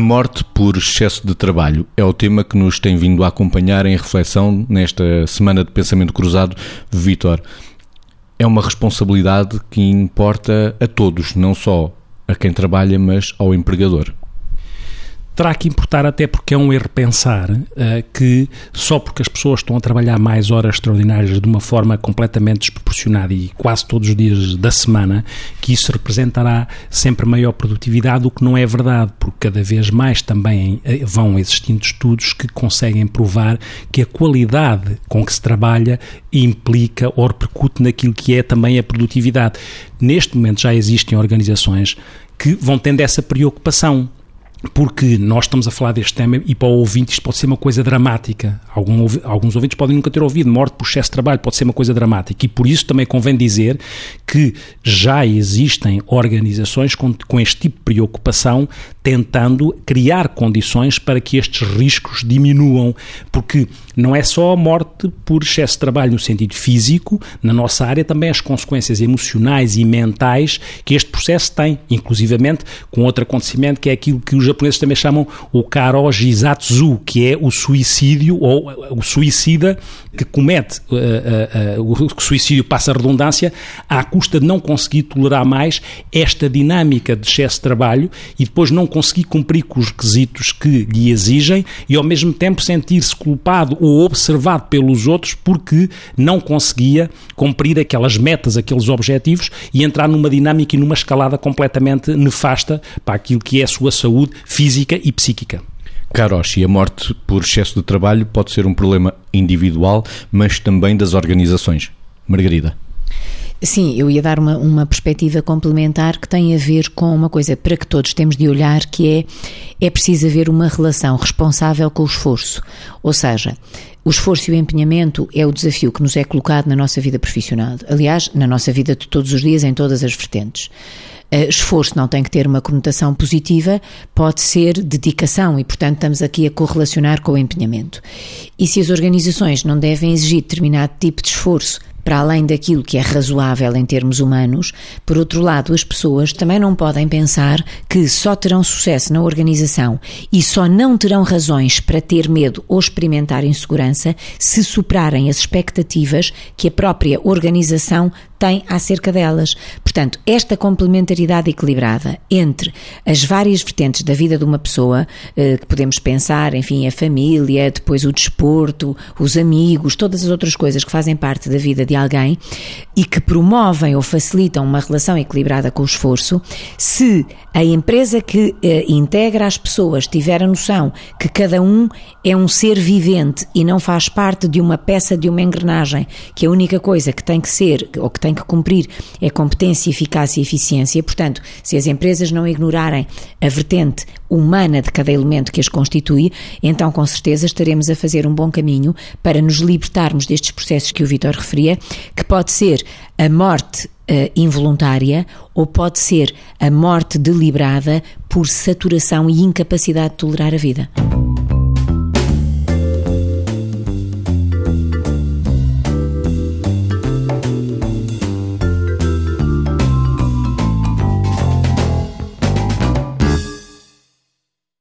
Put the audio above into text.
A morte por excesso de trabalho é o tema que nos tem vindo a acompanhar em reflexão nesta semana de pensamento cruzado. Vitor, é uma responsabilidade que importa a todos, não só a quem trabalha, mas ao empregador terá que importar até porque é um erro pensar uh, que só porque as pessoas estão a trabalhar mais horas extraordinárias de uma forma completamente desproporcionada e quase todos os dias da semana, que isso representará sempre maior produtividade, o que não é verdade, porque cada vez mais também eh, vão existindo estudos que conseguem provar que a qualidade com que se trabalha implica ou repercute naquilo que é também a produtividade. Neste momento já existem organizações que vão tendo essa preocupação porque nós estamos a falar deste tema e para o ouvinte isto pode ser uma coisa dramática. Algum, alguns ouvintes podem nunca ter ouvido. Morte por excesso de trabalho pode ser uma coisa dramática. E por isso também convém dizer que já existem organizações com, com este tipo de preocupação tentando criar condições para que estes riscos diminuam. Porque não é só a morte por excesso de trabalho no sentido físico, na nossa área também as consequências emocionais e mentais que este processo tem, inclusivamente com outro acontecimento que é aquilo que os japoneses também chamam o karojizatsu, que é o suicídio ou o suicida que comete uh, uh, uh, o suicídio passa a redundância à custa de não conseguir tolerar mais esta dinâmica de excesso de trabalho e depois não conseguir cumprir com os requisitos que lhe exigem e ao mesmo tempo sentir-se culpado ou observado pelos outros porque não conseguia cumprir aquelas metas, aqueles objetivos e entrar numa dinâmica e numa escalada completamente nefasta para aquilo que é a sua saúde física e psíquica. Karoshi, a morte por excesso de trabalho pode ser um problema individual, mas também das organizações. Margarida. Sim, eu ia dar uma, uma perspectiva complementar que tem a ver com uma coisa para que todos temos de olhar, que é é preciso haver uma relação responsável com o esforço. Ou seja, o esforço e o empenhamento é o desafio que nos é colocado na nossa vida profissional. Aliás, na nossa vida de todos os dias, em todas as vertentes. Uh, esforço não tem que ter uma conotação positiva, pode ser dedicação e, portanto, estamos aqui a correlacionar com o empenhamento. E se as organizações não devem exigir determinado tipo de esforço para além daquilo que é razoável em termos humanos, por outro lado, as pessoas também não podem pensar que só terão sucesso na organização e só não terão razões para ter medo ou experimentar insegurança se superarem as expectativas que a própria organização tem acerca delas. Portanto, esta complementaridade equilibrada entre as várias vertentes da vida de uma pessoa, eh, que podemos pensar, enfim, a família, depois o desporto, os amigos, todas as outras coisas que fazem parte da vida de alguém e que promovem ou facilitam uma relação equilibrada com o esforço, se a empresa que eh, integra as pessoas tiver a noção que cada um é um ser vivente e não faz parte de uma peça de uma engrenagem, que a única coisa que tem que ser ou que tem que cumprir é competência, eficácia e eficiência, portanto, se as empresas não ignorarem a vertente humana de cada elemento que as constitui, então com certeza estaremos a fazer um bom caminho para nos libertarmos destes processos que o Vitor referia, que pode ser a morte uh, involuntária ou pode ser a morte deliberada por saturação e incapacidade de tolerar a vida.